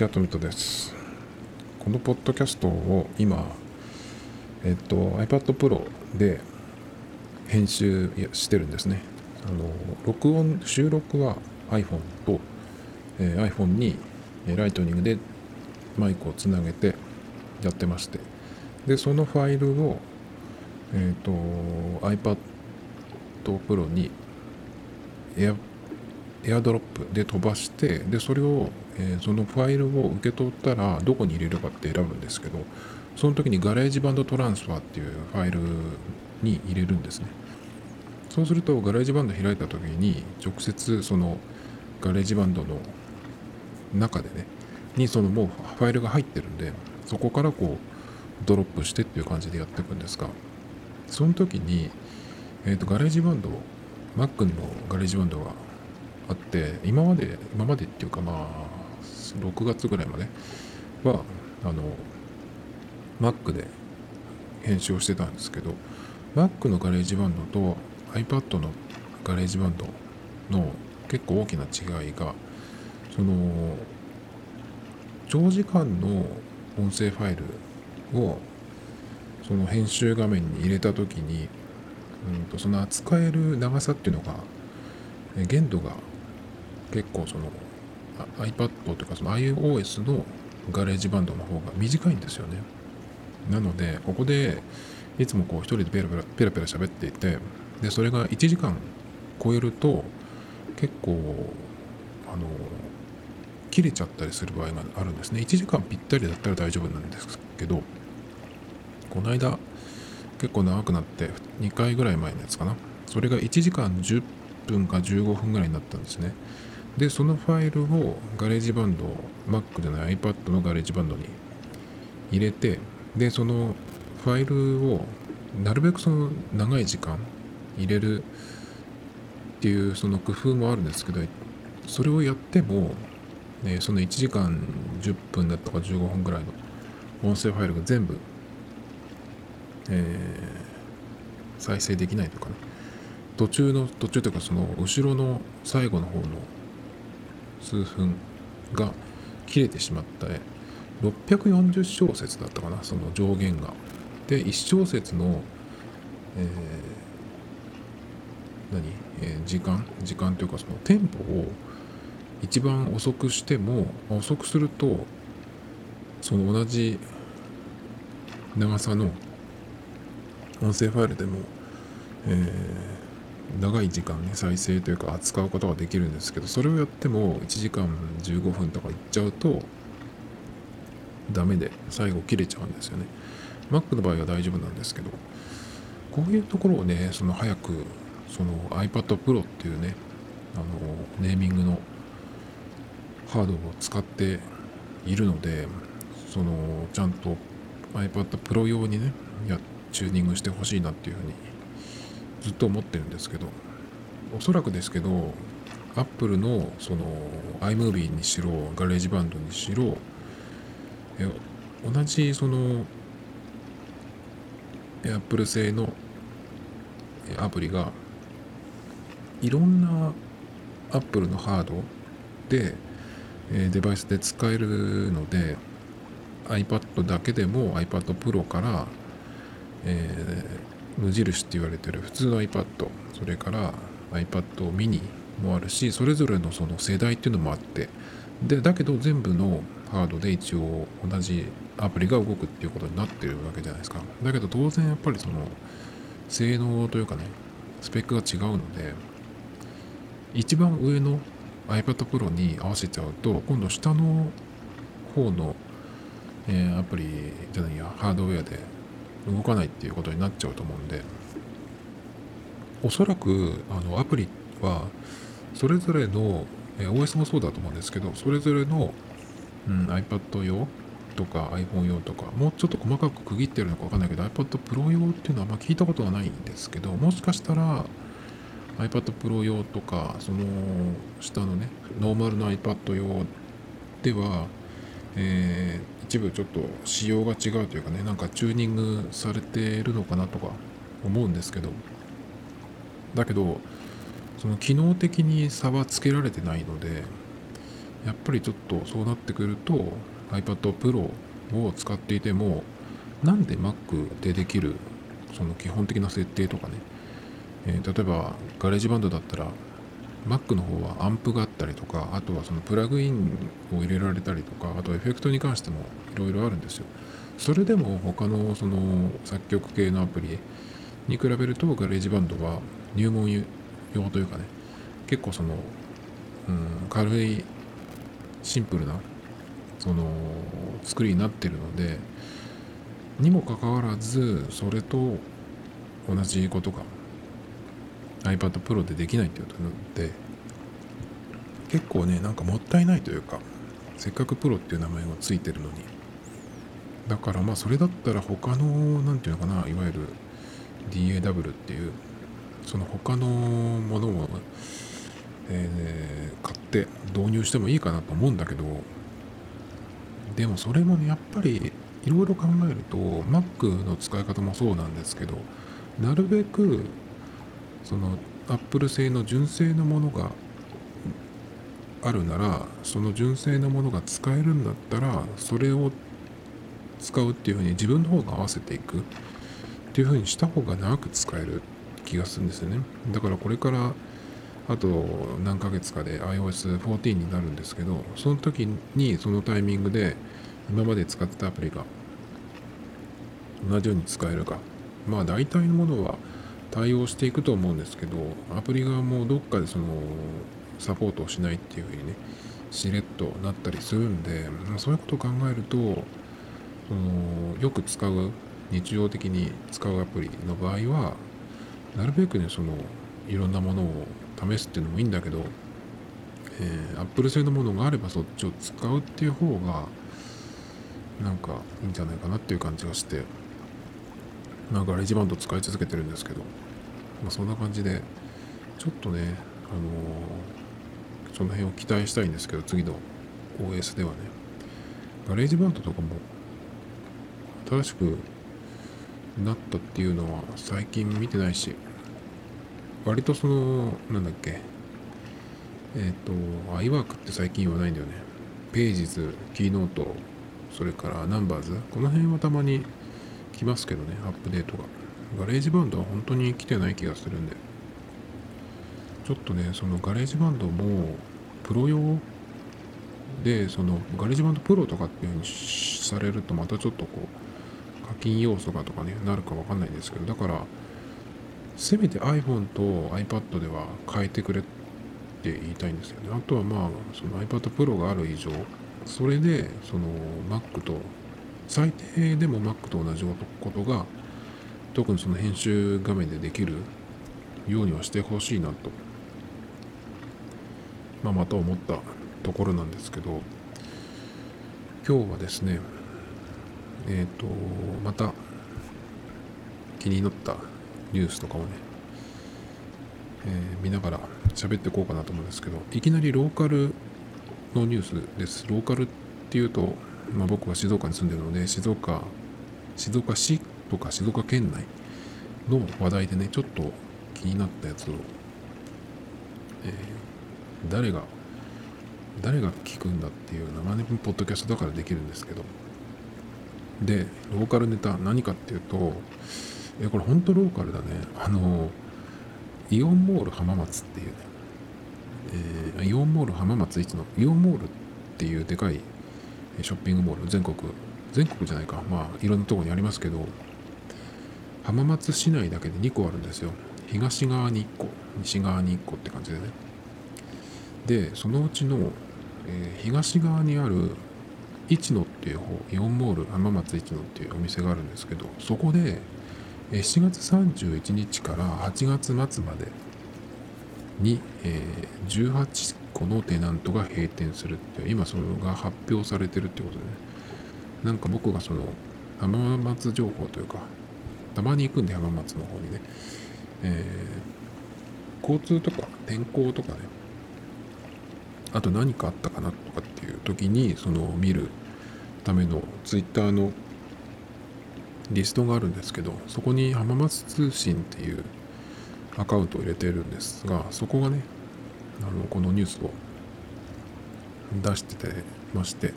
ちは、トミトです。このポッドキャストを今、えっと、iPad Pro で編集してるんですね。あの録音、収録は iPhone と、えー iPhone にえーライトニングでマイクをつなげてやってまして、で、そのファイルを、えっと、iPad Pro にエア AirDrop で飛ばしてでそれを、えそのファイルを受け取ったらどこに入れるかって選ぶんですけどその時に GarageBand Transfer っていうファイルに入れるんですね。そうすると GarageBand 開いた時に直接その GarageBand の中でねにそのもうファイルが入ってるんでそこからこうドロップしてっていう感じでやっていくんですがその時に、えー、とガレージバンド Mac のガレージバンドがあって今まで今までっていうかまあ6月ぐらいまではあの Mac で編集をしてたんですけど Mac のガレージバンドと iPad のガレージバンドの結構大きな違いがその長時間の音声ファイルをその編集画面に入れた時に、うん、とその扱える長さっていうのが限度が結構その iPad とかその iOS のガレージバンドの方が短いんですよね。なのでここでいつもこう一人でペラペラペラペラ喋っていてでそれが1時間超えると結構あの切れちゃったりする場合があるんですね。1時間ぴったりだったら大丈夫なんですけどこの間結構長くなって2回ぐらい前のやつかな。それが1時間10分か15分ぐらいになったんですね。でそのファイルをガレージバンド Mac じゃない iPad のガレージバンドに入れてでそのファイルをなるべくその長い時間入れるっていうその工夫もあるんですけどそれをやっても、ね、その1時間10分だとか15分ぐらいの音声ファイルが全部、えー再生できないとかね。途中の途中というかその後ろの最後の方の数分が切れてしまった絵。640小節だったかなその上限が。で1小節の、えー何、えー時間？時間というかそのテンポを一番遅くしても遅くするとその同じ長さの音声ファイルでも、えー長い時間ね再生というか扱うことができるんですけどそれをやっても1時間15分とかいっちゃうとダメで最後切れちゃうんですよね。Mac の場合は大丈夫なんですけどこういうところをねその早くその iPad Pro っていうねあのネーミングのハードを使っているのでそのちゃんと iPad Pro 用にねやチューニングしてほしいなっていうふうにずっと思ってるんですけどおそらくですけど Apple のその iMovie にしろガレージバンドにしろえ同じその Apple 製のアプリがいろんな Apple のハードでデバイスで使えるので iPad だけでも iPad Pro から、えー無印って言われてる。普通の iPad それから iPad mini もあるしそれぞれのその世代っていうのもあって。でだけど全部のハードで一応同じアプリが動くっていうことになってるわけじゃないですか。だけど当然やっぱりその性能というかねスペックが違うので一番上の iPad Pro に合わせちゃうと今度下の方の、えーアプリじゃないやハードウェアで動かないっていうことになっちゃうと思うんでおそらくあのアプリはそれぞれの、え OS もそうだと思うんですけどそれぞれの、うん、iPad 用とか iPhone 用とかもうちょっと細かく区切ってるのかわかんないけど iPad Pro 用っていうのはあんま聞いたことがないんですけどもしかしたら iPad Pro 用とかその下のねノーマルの iPad 用では、え一部ちょっと仕様が違うというかねなんかチューニングされてるのかなとか思うんですけど。だけどその機能的に差はつけられてないのでやっぱりちょっとそうなってくると iPad Pro を使っていてもなんで Mac でできるその基本的な設定とかね、えー、例えば GarageBand だったら Mac の方はアンプがあったりとかあとはそのプラグインを入れられたりとかあとエフェクトに関してもいろいろあるんですよ。それでも他のその作曲系のアプリに比べると GarageBand は入門用というかね結構その、うん、軽いシンプルなその作りになってるのでにもかかわらずそれと同じことが iPad Pro でできないっていうことなので結構ねなんかもったいないというかせっかくプロっていう名前がついてるのに。だからまあそれだったら他の何て言うのかないわゆる DAW っていうその他のものを、えー、買って導入してもいいかなと思うんだけどでもそれもねやっぱりいろいろ考えると Mac の使い方もそうなんですけどなるべくその Apple 製の純正のものがあるならその純正のものが使えるんだったらそれを使うっていうふうに自分の方が合わせていく。っていうふうにした方が長く使える気がするんですよね。だからこれからあと何ヶ月かで iOS14 になるんですけどその時にそのタイミングで今まで使ってたアプリが同じように使えるか。まあ大体のものは対応していくと思うんですけどアプリ側もどっかでそのサポートをしないっていうふうにねしれっとなったりするんで、そういうことを考えるとそのよく使う日常的に使うアプリの場合はなるべくねそのいろんなものを試すっていうのもいいんだけど、えー、Apple 製のものがあればそっちを使うっていう方がなんかいいんじゃないかなっていう感じがしてまあ GarageBand 使い続けてるんですけど、まあ、そんな感じでちょっとねあのー、その辺を期待したいんですけど次の OS ではね。 GarageBand とかも新しくなったっていうのは最近見てないし割とそのなんだっけえっ、ー、と iWork って最近言わないんだよね。 Pages Keynote それから Numbers この辺はたまに来ますけどねアップデートが。 GarageBand は本当に来てない気がするんで。ちょっとねその GarageBand もプロ用でその GarageBand Pro とかっていうふうにされるとまたちょっとこう課金要素がとかねなるかわかんないんですけどだからせめて iPhone と iPad では変えてくれって言いたいんですよね。あとはまあその iPad Pro がある以上それでその Mac と最低でも Mac と同じことが特にその編集画面でできるようにはしてほしいなと、まあ、また思ったところなんですけど。今日はですねえっ、ー、とまた気になったニュースとかをね、えー、見ながら喋っていこうかなと思うんですけど。いきなりローカルのニュースです。ローカルっていうと、まあ、僕は静岡に住んでるので、静岡、静岡市とか静岡県内の話題でね、ちょっと気になったやつを、えー、誰が、誰が聞くんだっていう生ね、ポッドキャストだからできるんですけど、で、ローカルネタ何かっていうと、えこれ本当ローカルだね。あの、イオンモール浜松っていうね、えー、イオンモール浜松一のイオンモールっていうでかいショッピングモール全国全国じゃないか。まあいろんなとこにありますけど浜松市内だけで2個あるんですよ。東側に1個西側に1個って感じでね。でそのうちの、えー、東側にある一野っていう方イオンモール浜松一野っていうお店があるんですけどそこで7月31日から8月末までに、えー、18個のテナントが閉店するって今それが発表されてるってことでね。なんか僕がその浜松情報というかたまに行くんで浜松の方にね、えー、交通とか天候とかね。あと何かあったかなとかっていう時にその見るためのツイッターのリストがあるんですけどそこに浜松通信っていうアカウントを入れてるんですがそこがねあのこのニュースを出しててまして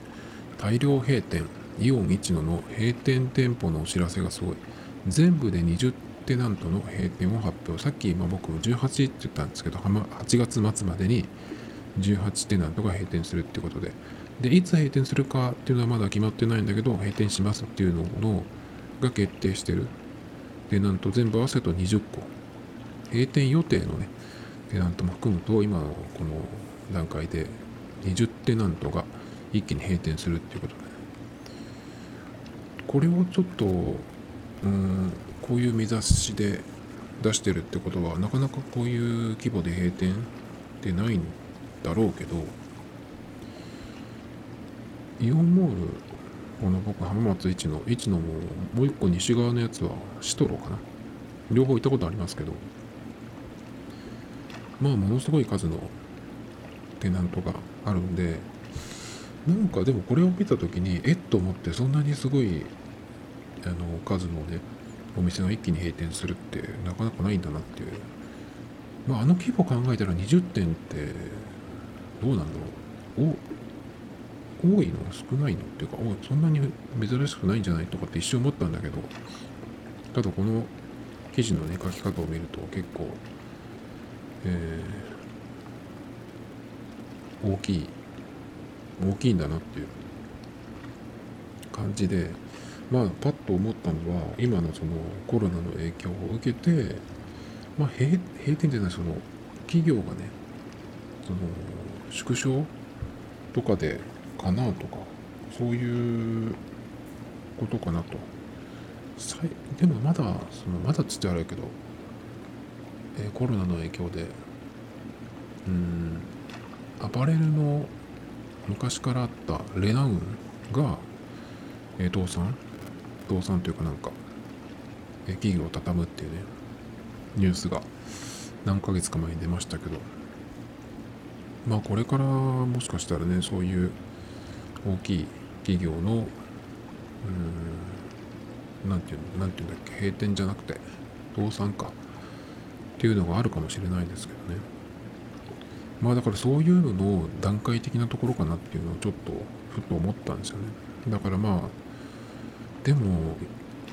大量閉店イオン一野の閉店店舗のお知らせがすごい。全部で20テナントの閉店を発表。さっき今僕18って言ったんですけど8月末までに18テナントが閉店するってことで。でいつ閉店するかっていうのはまだ決まってないんだけど閉店しますっていうののが決定してるテナント全部合わせると20個。閉店予定のねテナントも含むと今のこの段階で20テナントが一気に閉店するっていうことで。これをちょっとうんこういう見出しで出してるってことはなかなかこういう規模で閉店ってないんだろうけどイオンモールこの僕浜松一の一のももう一個西側のやつはシトロかな？両方行ったことありますけどまあものすごい数のテナントがあるんでなんかでもこれを見た時にえっと思ってそんなにすごいあの数のねお店が一気に閉店するってなかなかないんだなっていう。まああの規模考えたら20店ってどうなんだろう。お多いの少ないのっていうかおそんなに珍しくないんじゃないとかって一瞬思ったんだけど。ただこの記事のね書き方を見ると結構えー、大きい大きいんだなっていう感じで。まあパッと思ったのは今のそのコロナの影響を受けてまあ閉閉店じゃないその企業がねその縮小とかでかなとかそういうことかなと。でもまだそのまだつってあるけどえー、コロナの影響でうんアパレルの昔からあったレナウンが、えー、倒産倒産というかなんか、え、企業を畳むっていうねニュースが何ヶ月か前に出ましたけどまあこれからもしかしたらねそういう大きい企業のうんなんていうのなんていうんだっけ閉店じゃなくて倒産かっていうのがあるかもしれないですけどね。まあだからそういうのの段階的なところかなっていうのをちょっとふと思ったんですよね。だからまあでも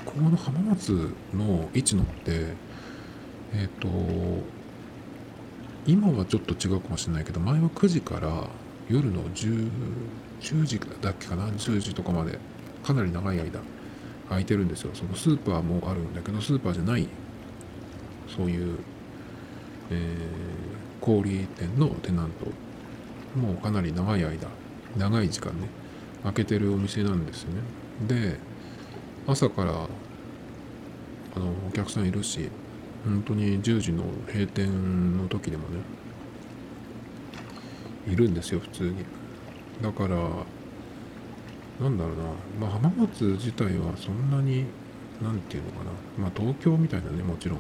この浜松の位置のってえっ、ー、と今はちょっと違うかもしれないけど前は9時から夜の 10, 10時だっけかな？10時とかまでかなり長い間空いてるんですよ。そのスーパーもあるんだけどスーパーじゃないそういうえー、小売店のテナント。もうかなり長い間長い時間ね開けてるお店なんですよね。で朝からあのお客さんいるし本当に10時の閉店の時でもねいるんですよ普通に。だからなんだろうな。まあ浜松自体はそんなに何て言うのかな。まあ東京みたいなねもちろん。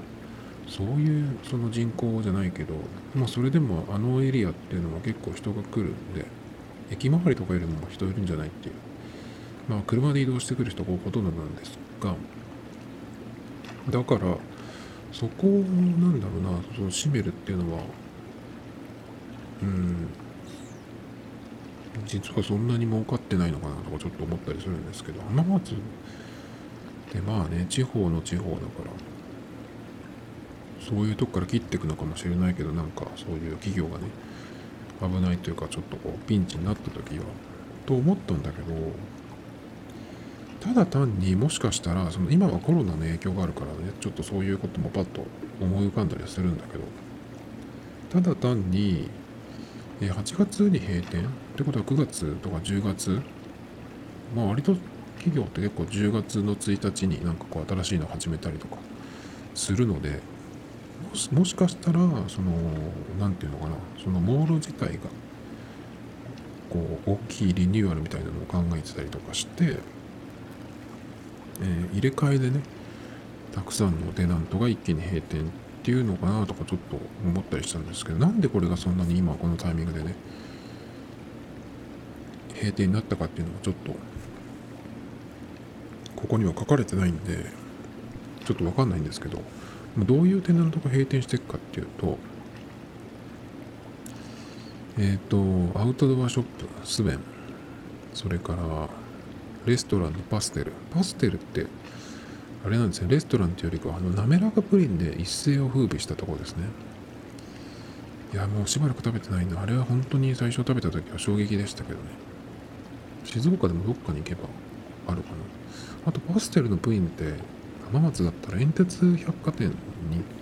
そういうその人口じゃないけど、まあ、それでもあのエリアっていうのは結構人が来るんで駅周りとかよりも人いるんじゃないっていう。まあ車で移動してくる人がほとんどなんですがだからそこをなんだろうなその閉めるっていうのはうん実はそんなに儲かってないのかなとかちょっと思ったりするんですけど浜松ってまあね地方の地方だからそういうとこから切っていくのかもしれないけどなんかそういう企業がね危ないというかちょっとこうピンチになった時はと思ったんだけどただ単にもしかしたらその今はコロナの影響があるからねちょっとそういうこともパッと思い浮かんだりするんだけどただ単に8月に閉店？ってことは9月とか10月？まあ割と企業って結構10月の1日になんかこう新しいの始めたりとかするのでもしかしたらその何て言うのかなそのモール自体がこう大きいリニューアルみたいなのを考えてたりとかして、えー、入れ替えでねたくさんのテナントが一気に閉店っていうのかなとかちょっと思ったりしたんですけどなんでこれがそんなに今このタイミングでね閉店になったかっていうのはちょっとここには書かれてないんでちょっとわかんないんですけどどういうテナントが閉店していくかっていうと、ええっ、とアウトドアショップスベンそれからレストランのパステル。パステルってあれなんですね。レストランっていうよりかあの滑らかプリンで一世を風靡したところですね。いやもうしばらく食べてないんだあれは本当に最初食べた時は衝撃でしたけどね。静岡でもどっかに行けばあるかな。あとパステルのプリンって浜松だったら煙鉄百貨店に行っ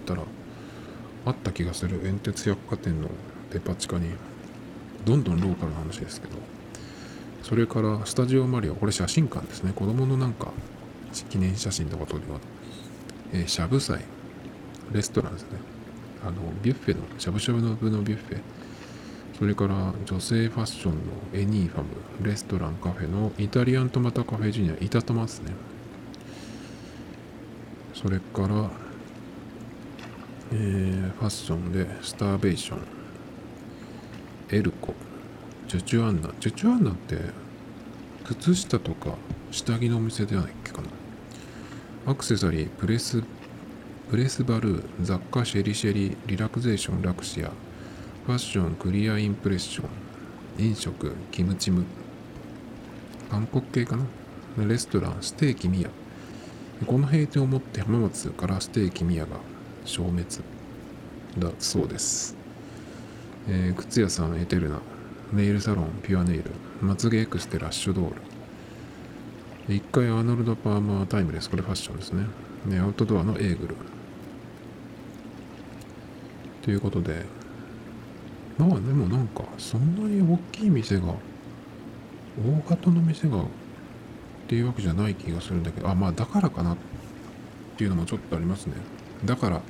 たらあった気がする。煙鉄百貨店のデパ地下にどんどんローカルな話ですけど。それからスタジオマリオこれ写真館ですね。子供のなんか記念写真とか撮るような、えー、しゃぶ祭レストランですね。あのビュッフェのしゃぶしゃぶの部のビュッフェ。それから女性ファッションのエニーファムレストランカフェのイタリアントマタカフェジュニアイタトマですね。それから、えー、ファッションでスターベーション。エルコ。ジュチュアンナ。ジュチュアンナって靴下とか下着のお店ではないっけかな。アクセサリープレスプレスバルー雑貨シェリシェリリラクゼーションラクシアファッションクリアインプレッション飲食キムチム。韓国系かな。レストランステーキミヤ。この閉店をもって浜松からステーキミヤが消滅だそうです、えー、靴屋さんエテルナ。ネイルサロンピュアネイルまつげエクステラッシュドール。1階アーノルド・パーマータイムレス。これファッションですね。ねアウトドアのエーグル。ということでまあでもなんかそんなに大きい店が大型の店がっていうわけじゃない気がするんだけどあまあだからかなっていうのもちょっとありますね。だから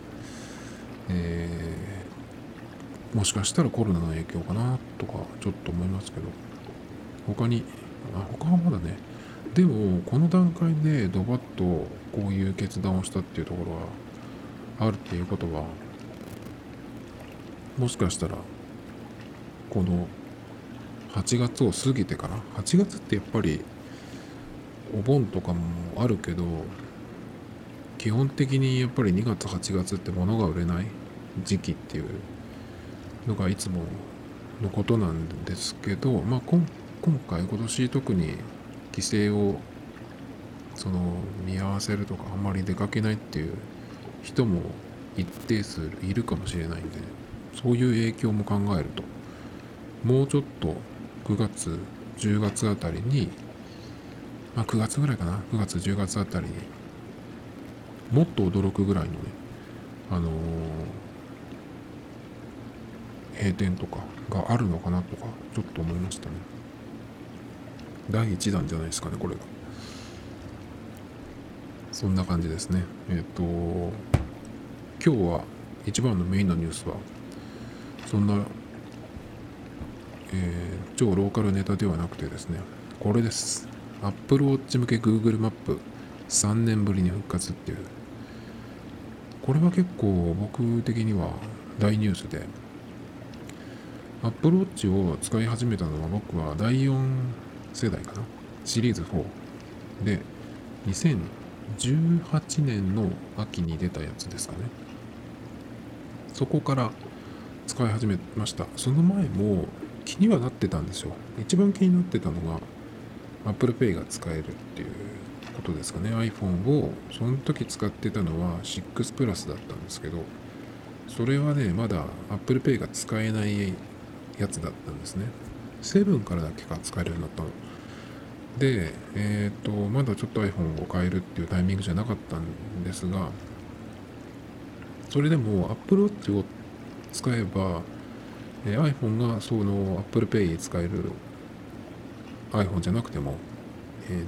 えーもしかしたらコロナの影響かなとかちょっと思いますけど。他にあ他はまだね。でもこの段階でドバッとこういう決断をしたっていうところはあるっていうことはもしかしたらこの8月を過ぎてから8月ってやっぱりお盆とかもあるけど基本的にやっぱり2月8月って物が売れない時期っていうのがいつものことなんですけど、まあ、今回今年特に規制をその見合わせるとかあんまり出かけないっていう人も一定数いるかもしれないんでそういう影響も考えるともうちょっと9月10月あたりにまあ9月ぐらいかな9月10月あたりにもっと驚くぐらいのねあのー閉店とかがあるのかなとかちょっと思いましたね。第1弾じゃないですかねこれが。そんな感じですね。えっ、ー、と今日は一番のメインのニュースはそんな、えー、超ローカルネタではなくてですねこれです。Apple Watch 向け Google マップ3年ぶりに復活っていう。これは結構僕的には大ニュースで Apple Watch を使い始めたのは僕は第4世代かな。シリーズ4で2018年の秋に出たやつですかね。そこから使い始めました。その前も気にはなってたんですよ。一番気になってたのが Apple Pay が使えるっていうことですかね。iPhone をその時使ってたのは6プラスだったんですけどそれはねまだ Apple Pay が使えないやつだったんですね。7からだけが使えるようになったの。で、えっ、ー、と、まだちょっと iPhone を変えるっていうタイミングじゃなかったんですが、それでも Apple Watch を使えば、えー、iPhone がその Apple Pay 使える iPhone じゃなくても、えー、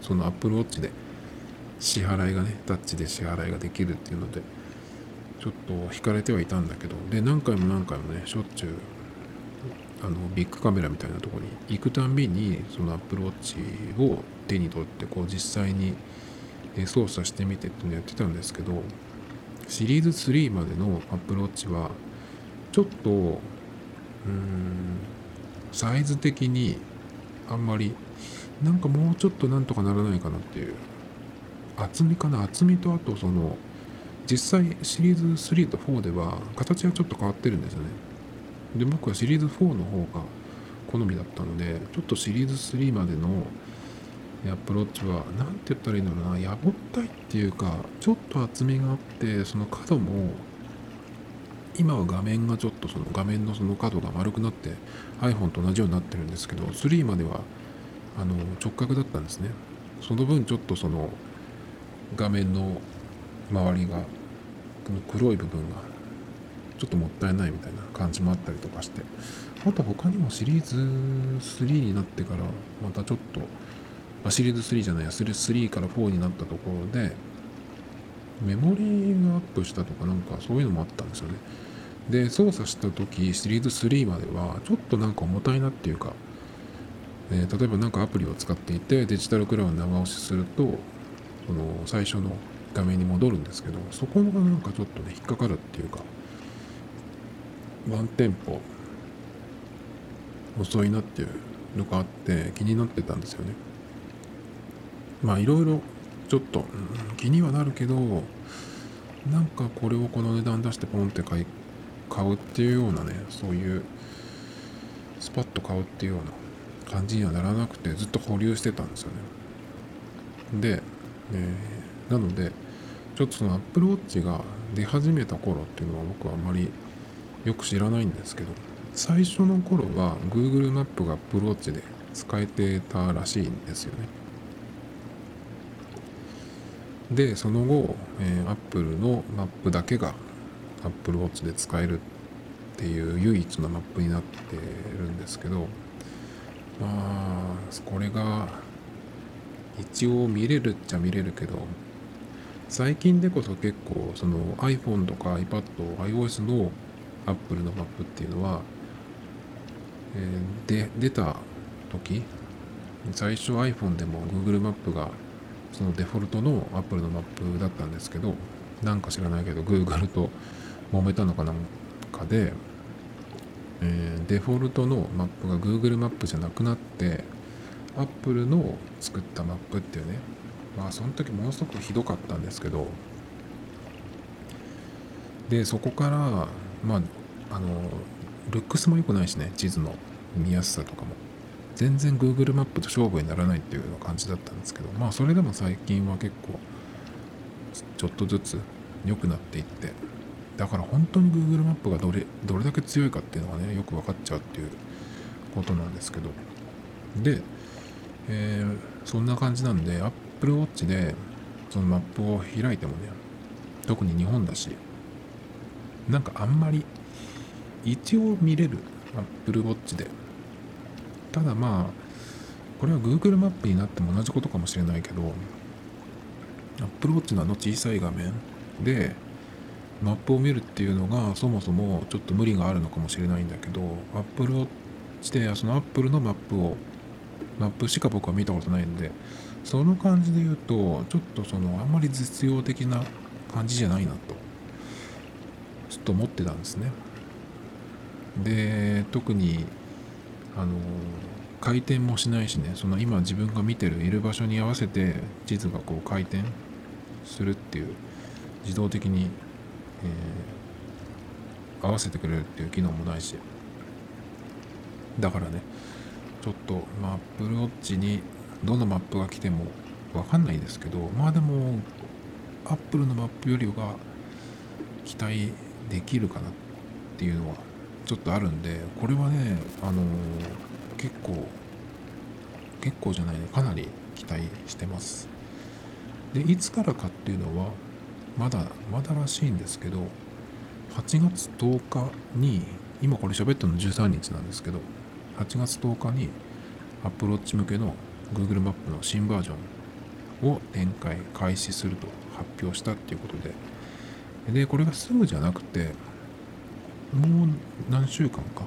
その Apple Watch で支払いがね、タッチで支払いができるっていうので、ちょっと惹かれてはいたんだけど、で、何回も何回もね、しょっちゅうあのビッグカメラみたいなとこに行くたんびにそのアプルウォッチを手に取ってこう実際に操作してみてっていうのやってたんですけどシリーズ3までのアプルウォッチはちょっとうんサイズ的にあんまりなんかもうちょっとなんとかならないかなっていう厚みかな厚みとあとその実際シリーズ3と4では形はちょっと変わってるんですよね。で僕はシリーズ4の方が好みだったのでちょっとシリーズ3までのアプローチは何て言ったらいいんだろうなやぼったいっていうかちょっと厚みがあってその角も今は画面がちょっとその画面のその角が丸くなって iPhone と同じようになってるんですけど3まではあの直角だったんですね。その分ちょっとその画面の周りがこの黒い部分がちょっともったいないみたいな感じもあったりとかしてあと他にもシリーズ3になってからまたちょっと、あ、シリーズ3じゃないや3から4になったところでメモリーがアップしたとかなんかそういうのもあったんですよね。で操作した時シリーズ3まではちょっとなんか重たいなっていうか、えー、例えば何かアプリを使っていてデジタルクラウン長押しするとその最初の画面に戻るんですけどそこがなんかちょっとね引っかかるっていうかワンテンポ遅いなっていうのがあって気になってたんですよね。まあいろいろちょっと、気にはなるけどなんかこれをこの値段出してポンって買い買うっていうようなねそういうスパッと買うっていうような感じにはならなくてずっと保留してたんですよね。で、えー、なのでちょっとその Apple Watch が出始めた頃っていうのは僕はあまりよく知らないんですけど最初の頃は Google マップが Apple Watch で使えてたらしいんですよね。でその後、えー、Apple のマップだけが Apple Watch で使えるっていう唯一のマップになってるんですけどまあこれが一応見れるっちゃ見れるけど最近でこそ結構その iPhone とか iPad、iOS の Apple のマップっていうのは、えー、で出た時最初 iPhone でも Google マップがそのデフォルトの Apple のマップだったんですけどなんか知らないけど Google と揉めたのかなんかで、えー、デフォルトのマップが Google マップじゃなくなって Apple の作ったマップっていうねまあその時ものすごくひどかったんですけどでそこからまああのルックスも良くないしね地図の見やすさとかも。全然 Google マップと勝負にならないっていうような感じだったんですけどまあそれでも最近は結構ちょっとずつ良くなっていって。だから本当に Google マップがどれどれだけ強いかっていうのがねよく分かっちゃうっていうことなんですけど。で、えー、そんな感じなんで Apple Watch でそのマップを開いてもね特に日本だしなんかあんまり一応見れる Apple Watch で。ただまあこれは Google マップになっても同じことかもしれないけど Apple Watch のあの小さい画面でマップを見るっていうのがそもそもちょっと無理があるのかもしれないんだけど Apple をしてその Apple のマップをマップしか僕は見たことないんでその感じで言うとちょっとそのあんまり実用的な感じじゃないなと。ちょっと思ってたんですね。で特にあの回転もしないしねその今自分が見てるいる場所に合わせて地図がこう回転するっていう自動的にえー、合わせてくれるっていう機能もないし。だからねちょっとまあ Apple Watch にどのマップが来ても分かんないですけどまあでも Apple のマップよりは期待できるかなっていうのはちょっとあるんでこれはねあのー、結構結構じゃないねかなり期待してます。でいつからかっていうのはまだまだらしいんですけど8月10日に今これ喋ったの13日なんですけど8月10日にアプローチ向けの Google マップの新バージョンを展開開始すると発表したっていうことででこれがすぐじゃなくてもう何週間か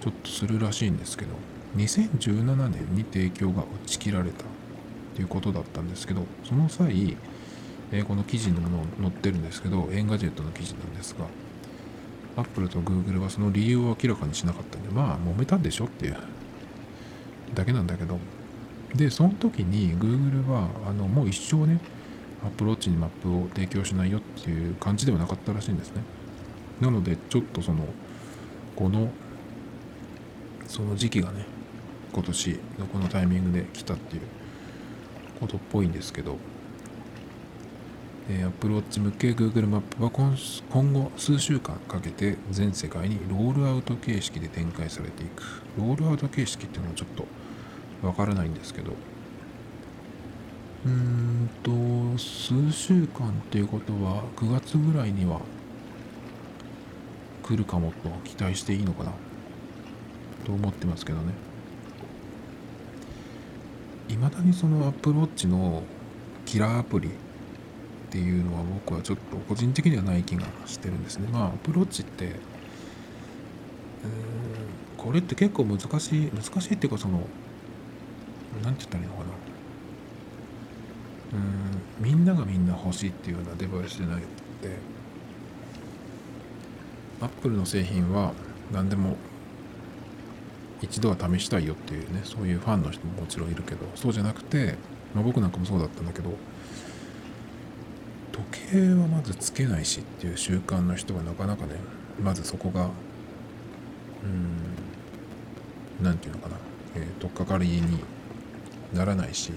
ちょっとするらしいんですけど2017年に提供が打ち切られたっていうことだったんですけどその際え、この記事にも載ってるんですけど、 Engadget の記事なんですが、アップルとグーグルはその理由を明らかにしなかったんで、まあ、揉めたんでしょっていうだけなんだけど、で、その時に Google は、あの、もう一生ね、 Apple Watch にマップを提供しないよっていう感じではなかったらしいんですね。なので、ちょっとその、このその時期がね今年のこのタイミングで来たっていうことっぽいんですけど、えー、Apple Watch 向け Google マップは今後数週間かけて全世界にロールアウト形式で展開されていくロールアウト形式っていうのはちょっとわからないんですけどうんと数週間っていうことは9月ぐらいには来るかもと期待していいのかなと思ってますけどね。いまだにその Apple Watch のキラーアプリっていうのは僕はちょっと個人的にはない気がしてるんですね。まあ Apple Watch ってこれって結構難しい難しいっていうかその何て言ったらいいのかな。うん。みんながみんな欲しいっていうようなデバイスじゃなくてアップルの製品は何でも一度は試したいよっていうねそういうファンの人ももちろんいるけどそうじゃなくて、まあ、僕なんかもそうだったんだけど時計はまずつけないしっていう習慣の人がなかなかねまずそこがうん何て言うのかな、えー、取っかかりにならないし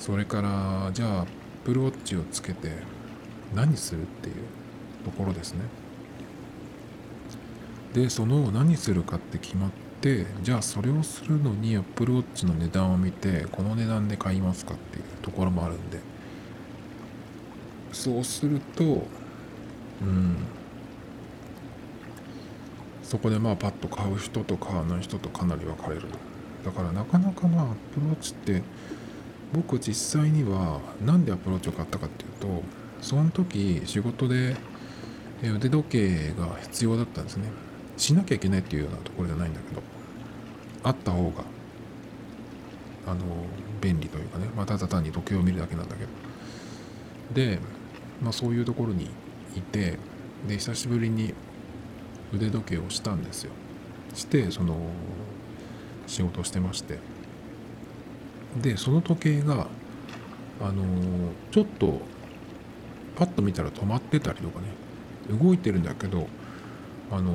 それからじゃあプルウォッチをつけて何するっていうところですね。でその何するかって決まってじゃあそれをするのに Apple Watch の値段を見てこの値段で買いますかっていうところもあるんで。そうするとうん。そこでまあパッと買う人と買わない人とかなり分かれる。だからなかなかな Apple Watch って僕実際には何でアプローチを買ったかっていうとその時仕事で腕時計が必要だったんですね。しなきゃいけないっていうようなところじゃないんだけどあった方があの便利というかね、ま、ただ単に時計を見るだけなんだけど。で、まあ、そういうところにいてで久しぶりに腕時計をしたんですよ。してその仕事をしてまして。でその時計があのちょっとパッと見たら止まってたりとかね動いてるんだけどあの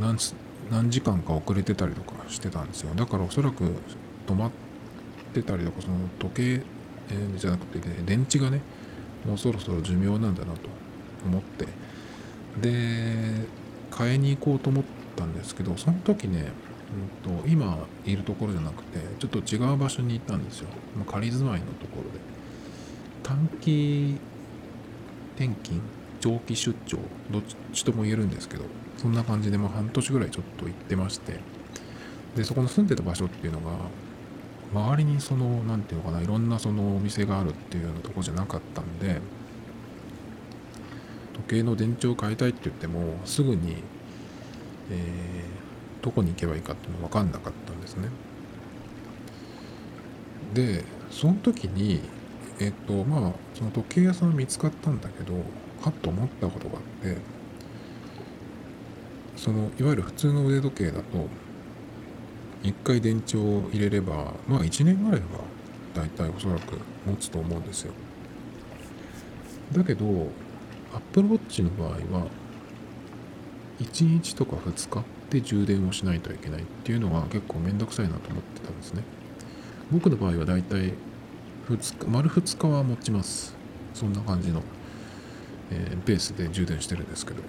何何時間か遅れてたりとかしてたんですよ。だからおそらく止まってたりとかその時計、えー、じゃなくて、ね、電池がねもうそろそろ寿命なんだなと思って。で買いに行こうと思ったんですけどその時ねうんと、今いるところじゃなくてちょっと違う場所に行ったんですよ、ま、仮住まいのところで。短期転勤？長期出張？どっちとも言えるんですけどそんな感じでも半年ぐらいちょっと行ってまして。でそこの住んでた場所っていうのが周りにその何て言うのかないろんなそのお店があるっていうようなとこじゃなかったんで時計の電池を変えたいって言ってもすぐに、えー、どこに行けばいいかっていうの分かんなかったんですね。でその時にえっ、とまあその時計屋さん見つかったんだけどはっと思ったことがあってそのいわゆる普通の腕時計だと1回電池を入れればまあ1年ぐらいは大体おそらく持つと思うんですよ。だけど Apple Watch の場合は1日とか2日で充電をしないといけないっていうのが結構めんどくさいなと思ってたんですね。僕の場合は大体2日丸2日は持ちます。そんな感じの、えー、ペースで充電してるんですけど。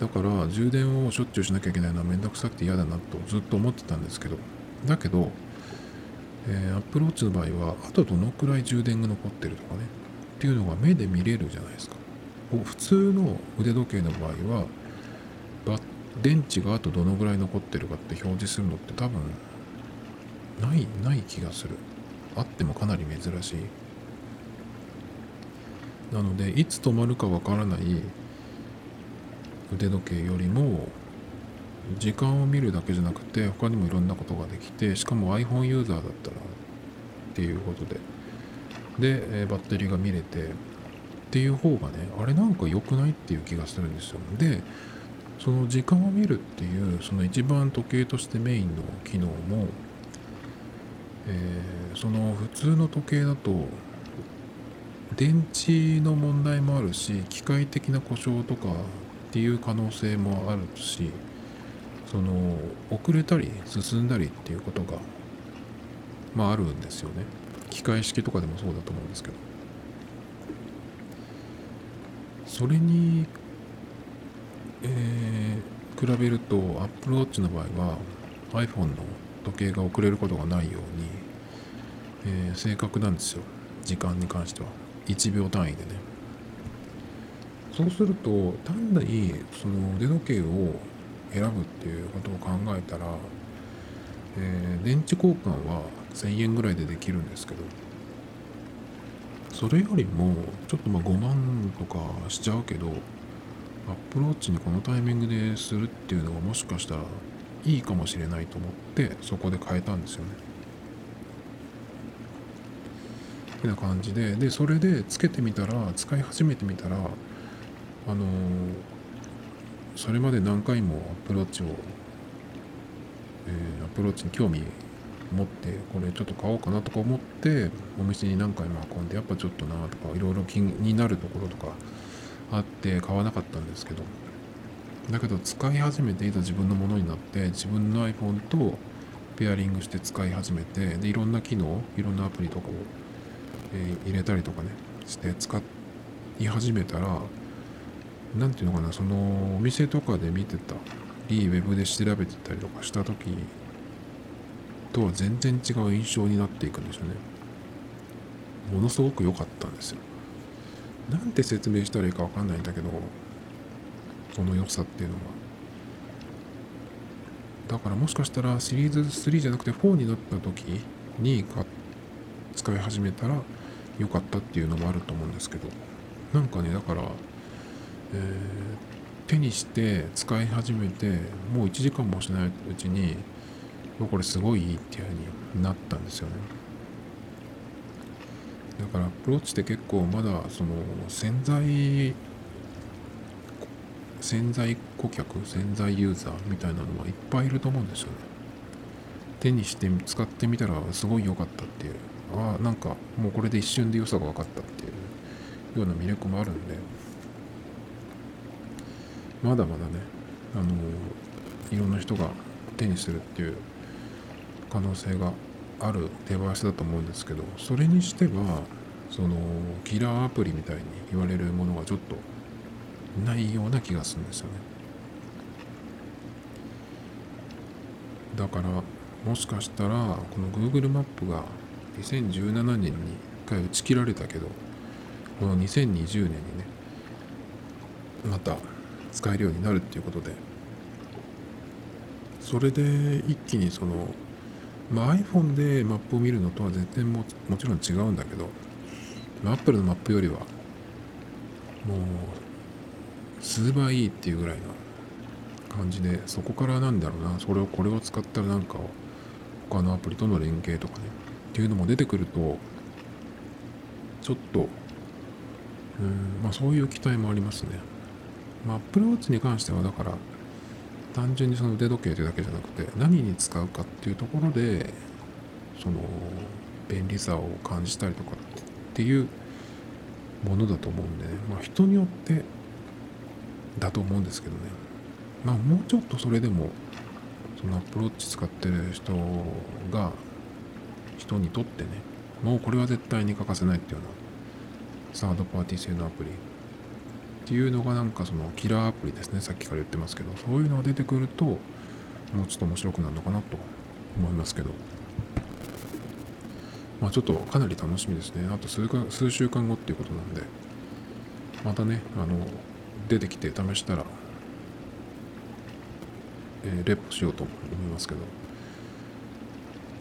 だから充電をしょっちゅうしなきゃいけないのはめんどくさくて嫌だなとずっと思ってたんですけど。だけど、えー、Apple Watch の場合はあとどのくらい充電が残ってるとかね。っていうのが目で見れるじゃないですか。普通の腕時計の場合は電池があとどのぐらい残ってるかって表示するのって多分ないない気がする。あってもかなり珍しい。なのでいつ止まるかわからない。腕時計よりも時間を見るだけじゃなくて他にもいろんなことができてしかも iPhone ユーザーだったらっていうことで。でバッテリーが見れてっていう方がねあれなんか良くないっていう気がするんですよ。でその時間を見るっていうその一番時計としてメインの機能も、えー、その普通の時計だと電池の問題もあるし機械的な故障とかっていう可能性もあるしその遅れたり進んだりっていうことがまああるんですよね。機械式とかでもそうだと思うんですけど。それに、えー、比べると Apple Watch の場合は iPhone の時計が遅れることがないように、えー、正確なんですよ。時間に関しては。1秒単位でね。そうすると単なりその腕時計を選ぶっていうことを考えたら、えー、電池交換は1000円ぐらいでできるんですけどそれよりもちょっとまあ5万とかしちゃうけどップローチにこのタイミングでするっていうのがもしかしたらいいかもしれないと思ってそこで変えたんですよね。ってな感じででそれでつけてみたら使い始めてみたらあのそれまで何回もアプローチを、えー、アプローチに興味持ってこれちょっと買おうかなとか思ってお店に何回も運んでやっぱちょっとなとかいろいろ気になるところとかあって買わなかったんですけど。だけど使い始めていた自分のものになって自分の iPhone とペアリングして使い始めてでいろんな機能いろんなアプリとかを、えー、入れたりとかねして使い始めたら何ていうのかなそのお店とかで見てたいいウェブで調べてたりとかした時とは全然違う印象になっていくんですよね。ものすごく良かったんですよ。なんて説明したらいいか分かんないんだけどその良さっていうのは。だからもしかしたらシリーズ3じゃなくて4になった時に使い始めたら良かったっていうのもあると思うんですけど。なんかねだから、えー、手にして使い始めてもう1時間もしないうちにこれすごいいいっていう風になったんですよね。だからアプローチって結構まだその潜在潜在顧客潜在ユーザーみたいなのはいっぱいいると思うんですよね。手にして使ってみたらすごい良かったっていう。ああなんかもうこれで一瞬で良さが分かったっていう。ような魅力もあるんで。まだまだねあのいろんな人が手にするっていう可能性があるデバイスだと思うんですけどそれにしてはそのキラーアプリみたいに言われるものがちょっとないような気がするんですよね。だからもしかしたらこの Google マップが2017年に1回打ち切られたけどこの2020年にねまた使えるようになるっていうことでそれで一気にそのまあ、iPhone でマップを見るのとは全然ももちろん違うんだけど、まあ、Apple のマップよりはもう数倍いいっていうぐらいの感じでそこからなんだろうなそれをこれを使ったらなんか他のアプリとの連携とかねっていうのも出てくるとちょっとうんまあそういう期待もありますね。まあ、Apple Watch に関してはだから単純にその腕時計というだけじゃなくて何に使うかっていうところでその便利さを感じたりとかっていうものだと思うんでね。まあ人によってだと思うんですけどね。まあもうちょっとそれでもそのアプローチ使ってる人が人にとってねもうこれは絶対に欠かせないっていうようなサードパーティー製のアプリっていうのがなんかそのキラーアプリですね。さっきから言ってますけど。そういうのが出てくるともうちょっと面白くなるのかなと思いますけど。まあちょっとかなり楽しみですね。あと数か数週間後っていうことなんで。またねあの出てきて試したら、えー、レポしようと思いますけど。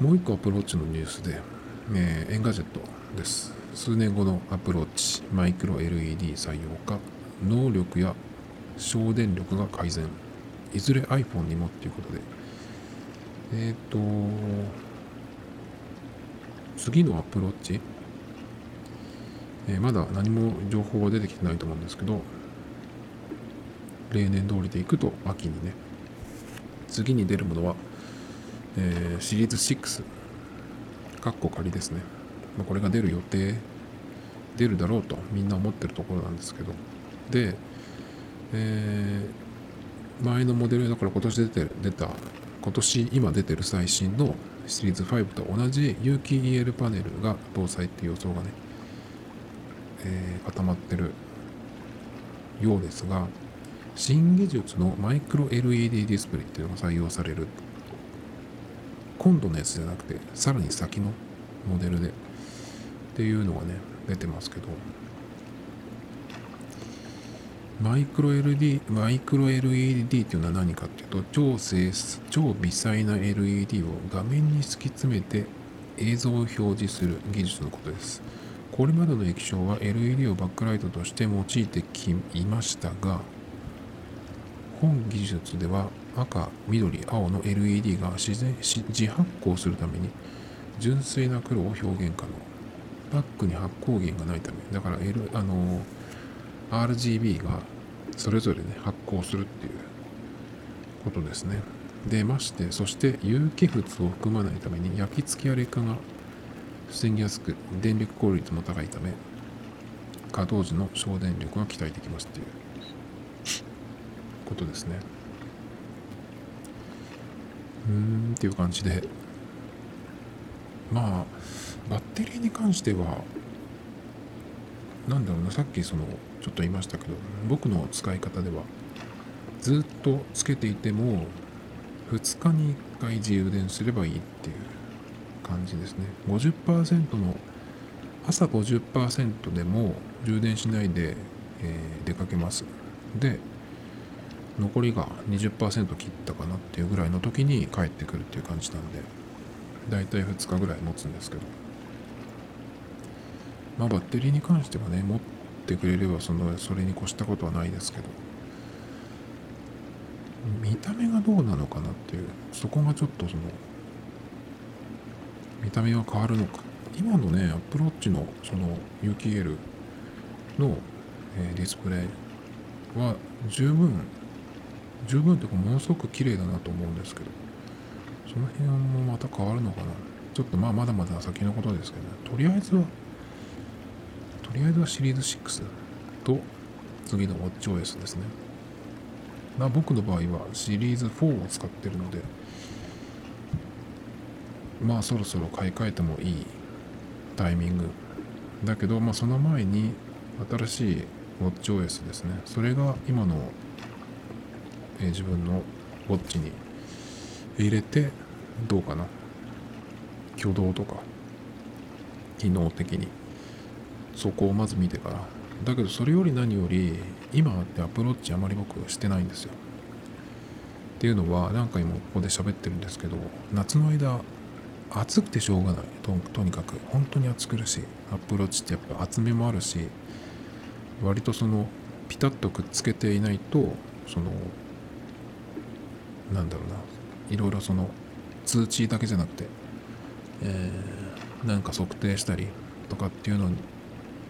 もう一個 Apple Watch のニュースで、えー、 Engadget です。数年後の Apple Watch。マイクロ LED 採用か。能力や省電力が改善。いずれ iPhone にもっていうことで。えっ、ー、と次の Apple Watch、えー、まだ何も情報は出てきてないと思うんですけど例年通りでいくと秋にね。次に出るものは、えー、シリーズ6かっこ仮ですね、まあ、これが出る予定出るだろうとみんな思ってるところなんですけど。で、え前のモデルだから今年出てる出た今年今出てる最新のシリーズ5と同じ有機 EL パネルが搭載っていう予想がね、えー、固まってるようですが新技術のマイクロ LED ディスプレイっていうのが採用される。今度のやつじゃなくてさらに先のモデルでっていうのがね出てますけど。マイクロ LED マイクロ LED っていうのは何かっていうと超精超微細な LED を画面に突き詰めて映像を表示する技術のことですこれまでの液晶は LED をバックライトとして用いてきましたが本技術では赤、緑、青の LED が自然自発光するために純粋な黒を表現可能。バックに発光源がないため、だから、L、あの RGB がそれぞれね発光するっていうことですね。でまして、そして有機物を含まないために焼き付きや劣化が防ぎやすく、電力効率も高いため、稼働時の省電力が期待できますっていうことですね。うーんっていう感じでまあバッテリーに関してはなんだろうなさっきそのちょっと言いましたけど僕の使い方ではずっとつけていても2日に1回充電すればいいっていう感じですね。50%の朝50%でも充電しないで、えー、出かけます。で残りが20%切ったかなっていうぐらいの時に帰ってくるっていう感じなんでだいたい2日ぐらい持つんですけど。まあバッテリーに関してはね持ってくれればそのそれに越したことはないですけど。見た目がどうなのかなっていうそこがちょっとその見た目は変わるのか。今のねアップローチのその有機 EL の、えー、ディスプレイは十分十分というかものすごく綺麗だなと思うんですけど。その辺もまた変わるのかな。ちょっとまあまだまだ先のことですけど、ね、とりあえずはとりあえずはシリーズ6と次の WatchOS ですね。まあ僕の場合はシリーズ4を使ってるのでまあそろそろ買い替えてもいいタイミング。だけどまあその前に新しい WatchOS ですね。それが今のえー、自分のウォッチに入れてどうかな。挙動とか機能的に。そこをまず見てから。だけどそれより何より今ってアプローチあまり僕してないんですよ。っていうのは何回もここで喋ってるんですけど夏の間暑くてしょうがない。とにかく本当に暑苦しいアプローチってやっぱ厚みもあるし割とそのピタッとくっつけていないとそのなんだろうないろいろその通知だけじゃなくて、えー、なんか測定したりとかっていうのに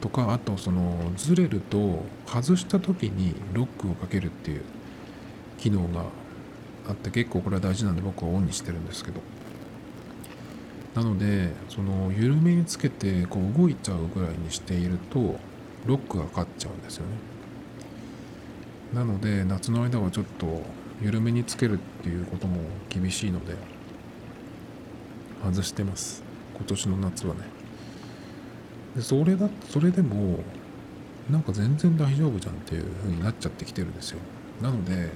とかあとそのずれると外した時にロックをかけるっていう機能があって結構これは大事なんで僕はオンにしてるんですけど。なのでその緩めにつけてこう動いちゃうぐらいにしているとロックがかかっちゃうんですよね。なので夏の間はちょっと緩めにつけるっていうことも厳しいので外してます。今年の夏はね。でそれだそれでもなんか全然大丈夫じゃんっていう風になっちゃってきてるんですよ。なので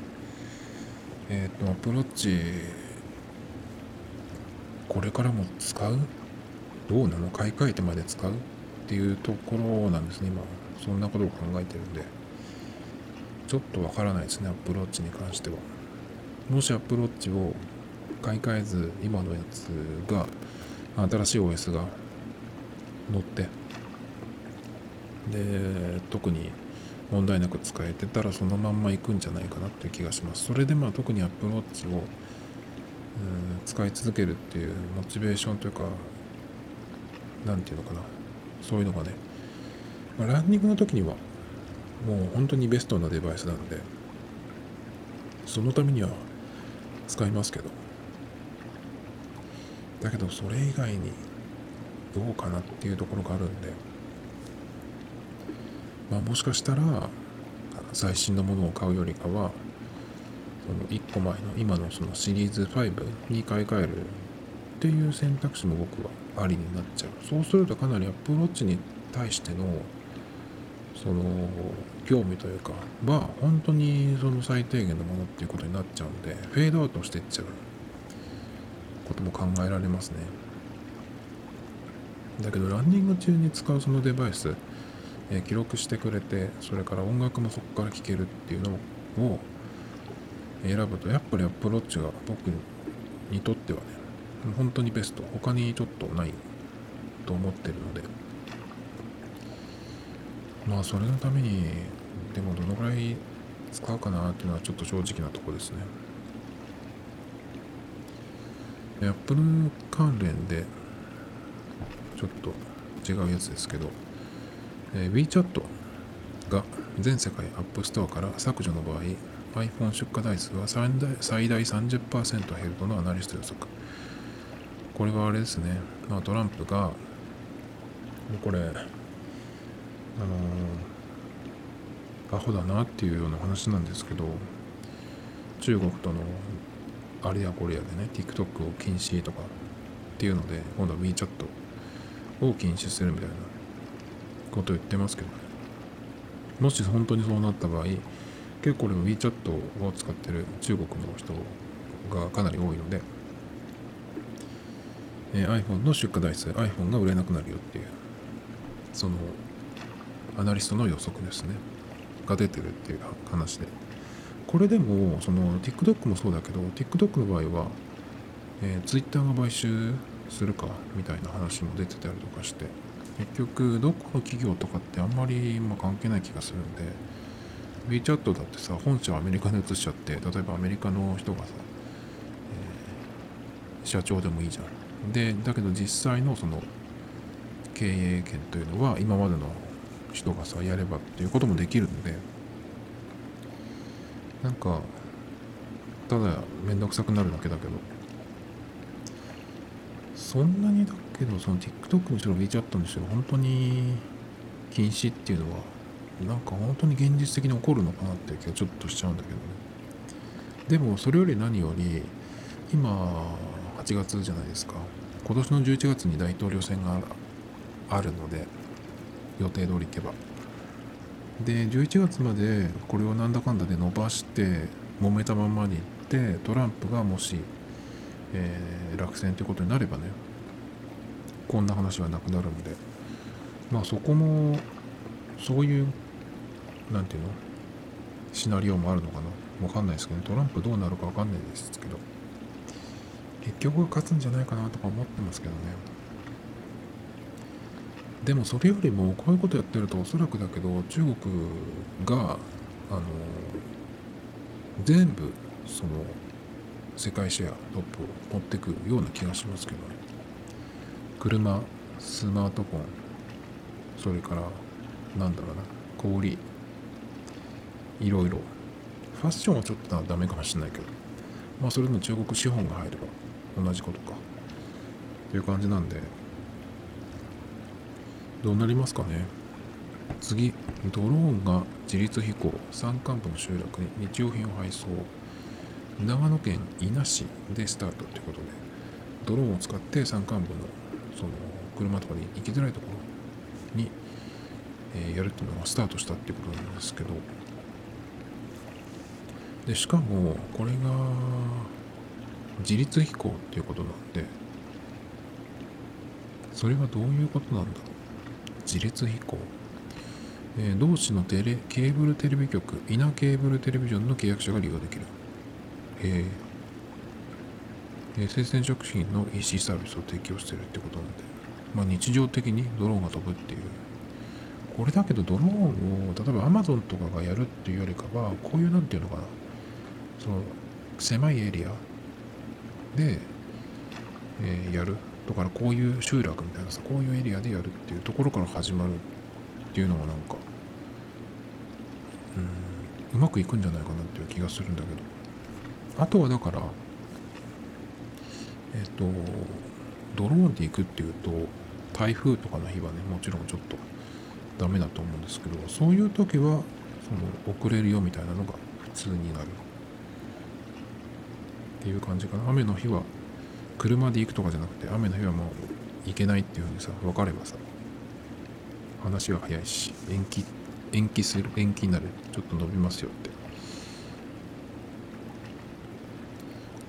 えっ、ー、とアプローチこれからも使う？どうなの？買い替えてまで使うっていうところなんですね今。そんなことを考えてるんで。ちょっとわからないですね Apple Watch に関しては。もし Apple Watch を買い替えず今のやつが新しい OS が乗ってで特に問題なく使えてたらそのまんまいくんじゃないかなっていう気がします。それでまあ特に Apple Watch を使い続けるっていうモチベーションというか何て言うのかな。そういうのがね、ま、ランニングの時にはもう本当にベストなデバイスなんでそのためには使いますけど。だけどそれ以外にどうかなっていうところがあるんでまあもしかしたら最新のものを買うよりかはその1個前の今のそのシリーズ5に買い替えるっていう選択肢も僕はありになっちゃう。そうするとかなりアップローチに対してのその興味というかは本当にその最低限のものっていうことになっちゃうんでフェードアウトしていっちゃうことも考えられますね。だけどランニング中に使うそのデバイス、え、記録してくれてそれから音楽もそこから聴けるっていうのを選ぶとやっぱりアップローチが僕にとってはね本当にベスト。他にちょっとないと思ってるので。まあそれのためにでもどのぐらい使うかなっていうのはちょっと正直なとこですね。アップル関連でちょっと違うやつですけど、えー、WeChat が全世界 App Store から削除の場合 iPhone 出荷台数は最大最大30%減るとのアナリスト予測。これはあれですね、まあ、トランプがこれあの、アホだなっていうような話なんですけど中国とのあれやこれやでね TikTok を禁止とかっていうので今度は WeChat を禁止するみたいなことを言ってますけどね。もし本当にそうなった場合結構俺も WeChat を使ってる中国の人がかなり多いので、えー、iPhone の出荷台数 iPhone が売れなくなるよっていうそのアナリストの予測ですね。が出てるっていう話で。これでもその TikTok もそうだけど TikTok の場合は、えー、Twitter が買収するかみたいな話も出てたりとかして結局どこの企業とかってあんまりま関係ない気がするんで WeChat だってさ本社をアメリカに移しちゃって例えばアメリカの人がさ、えー、社長でもいいじゃん。でだけど実際のその経営権というのは今までの人がさやればっていうこともできるのでなんかただ面倒くさくなるだけだけどそんなにだけどその TikTok にしろ WeChat にしろ本当に禁止っていうのは。なんか本当に現実的に起こるのかなって気がちょっとしちゃうんだけどね。でもそれより何より今8月じゃないですか。今年の11月に大統領選があるので予定通り行けば。で11月までこれをなんだかんだで伸ばして揉めたままにいってトランプがもし、えー、落選ということになればねこんな話はなくなるんで。まあそこもそういう何ていうの？シナリオもあるのかな？わかんないですけど、ね、トランプどうなるかわかんないですけど。結局勝つんじゃないかなとか思ってますけどね。でもそれよりもこういうことやってるとおそらくだけど中国があの全部その世界シェアトップを持ってくるような気がしますけどね。車スマートフォンそれからなんだろうな氷いろいろ。ファッションはちょっとダメかもしれないけど。まあそれでも中国資本が入れば同じことか。という感じなんで。どうなりますかね。次ドローンが自立飛行。山間部の集落に日用品を配送。長野県伊那市でスタートということでドローンを使って山間部のその車とかで行きづらいところにえやるっていうのがスタートしたっていうことなんですけどでしかもこれが自律飛行っていうことなんでそれはどういうことなんだろう？自律飛行、えー、同市のテレケーブルテレビ局稲ケーブルテレビジョンの契約者が利用できる。へえ生鮮食品の EC サービスを提供してるってことなんで、まあ、日常的にドローンが飛ぶっていう。これだけどドローンを例えばアマゾンとかがやるっていうよりかはこういう何て言うのかな。その狭いエリアで、えー、やるだかこういう集落みたいなさこういうエリアでやるっていうところから始まるっていうのがなんかうんうまくいくんじゃないかなっていう気がするんだけど。あとはだからえっ、とドローンで行くっていうと台風とかの日はねもちろんちょっとダメだと思うんですけどそういう時はその遅れるよみたいなのが普通になる。っていう感じかな。雨の日は車で行くとかじゃなくて雨の日はもう行けないっていうふうにさ分かればさ話は早いし延期延期する延期になる。ちょっと伸びますよって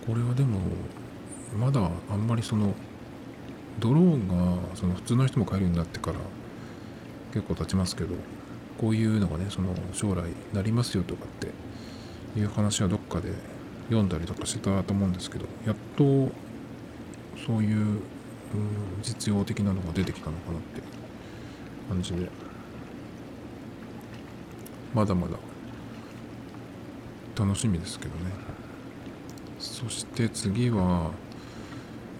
これはでもまだあんまりそのドローンがその普通の人も買えるようになってから結構経ちますけどこういうのがねその将来なりますよとかっていう話はどっかで読んだりとかしてたと思うんですけどやっとそういう、実用的なのが出てきたのかなって感じで。まだまだ楽しみですけどね。そして次は、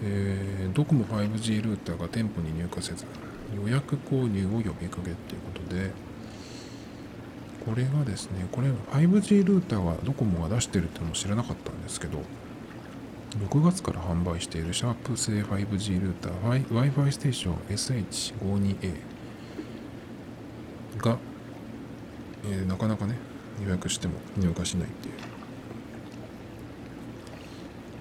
えー、ドコモ 5G ルーターが店舗に入荷せず予約購入を呼びかけっていうことでこれがですねこれ 5G ルーターはドコモが出してるってのも知らなかったんですけど6月から販売しているシャープ製 5G ルーター Wi-Fi ステーション SH52A が、えー、なかなかね予約しても入荷しないっていう。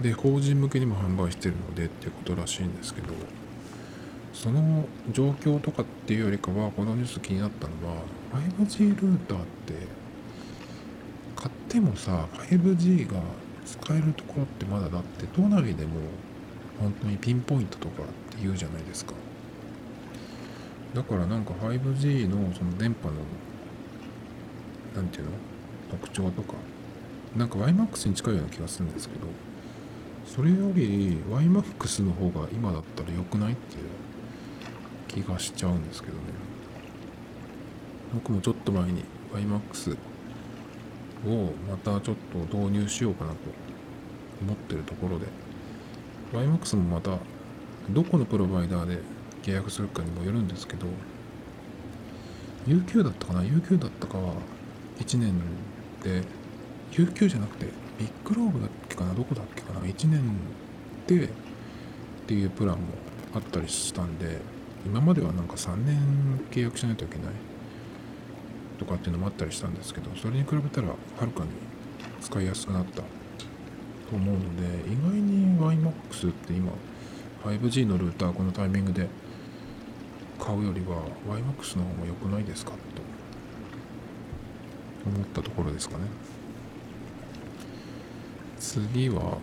で法人向けにも販売してるのでっていうことらしいんですけどその状況とかっていうよりかはこのニュース気になったのは 5G ルーターって買ってもさ 5G が使えるところってまだだって都内でも本当にピンポイントとかって言うじゃないですか。だからなんか 5G のその電波の何て言うの？特徴とか。なんか YMAX に近いような気がするんですけどそれより YMAX の方が今だったら良くないっていう気がしちゃうんですけどね。僕もちょっと前に YMAX をまたちょっと導入しようかなと思ってるところで YMAX もまたどこのプロバイダーで契約するかにもよるんですけど UQ だったかな？UQ だったかは1年で UQ じゃなくてビッグローブだっけかなどこだっけかな？1年でっていうプランもあったりしたんで今まではなんか3年契約しないといけないとかっていうのもあったりしたんですけどそれに比べたらはるかに使いやすくなったと思うので意外に YMAX って今 5G のルーターこのタイミングで買うよりは YMAX の方が良くないですか？と思ったところですかね。次は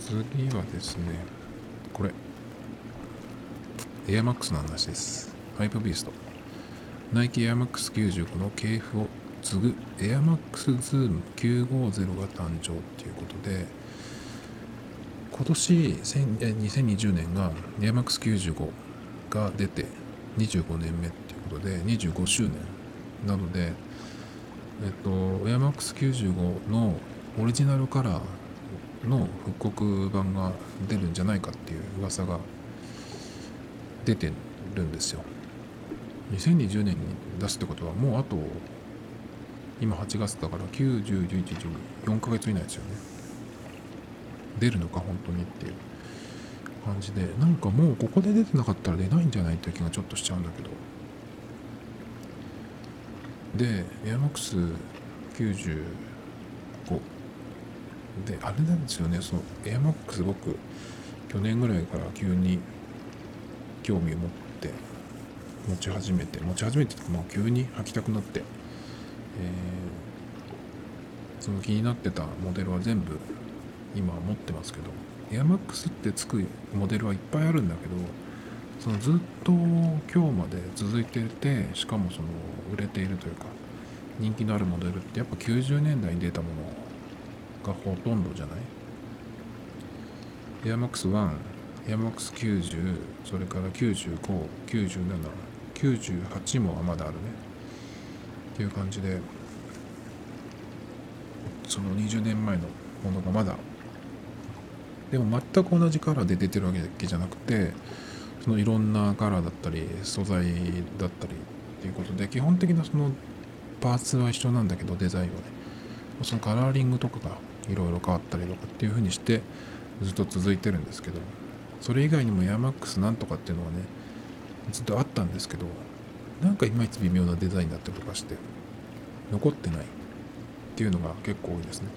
次はですねこれエアマックスの話です。ハイプビースト。ナイキエアマックス95の系譜を継ぐエアマックスズーム950が誕生っていうことで、今年2020年がエアマックス95が出て25年目っていうことで25周年なので、えっと、エアマックス95のオリジナルカラーの復刻版が出るんじゃないかっていう噂が出てるんですよ。2020年に出すってことはもうあと今8月だから9101114ヶ月以内ですよね。出るのか本当にっていう感じでなんかもうここで出てなかったら出ないんじゃないっていう気がちょっとしちゃうんだけど。でエアマックス95であれなんですよねそのエアマックス僕去年ぐらいから急に興味を持って持ち始めて持ち始めてもう急に履きたくなって、えー、その気になってたモデルは全部今持ってますけどエアマックスってつくモデルはいっぱいあるんだけどそのずっと今日まで続いていてしかもその売れているというか人気のあるモデルってやっぱ90年代に出たものがほとんどじゃない？エアマックス1ヤマックス90それから959798もまだあるね。っていう感じでその20年前のものがまだ。でも全く同じカラーで出てるわけじゃなくてそのいろんなカラーだったり素材だったりっていうことで基本的なそのパーツは一緒なんだけどデザインはね。そのカラーリングとかがいろいろ変わったりとかっていう風にしてずっと続いてるんですけどそれ以外にもヤマックスなんとかっていうのはねずっとあったんですけどなんかいまいち微妙なデザインだったりとかして残ってないっていうのが結構多いですね。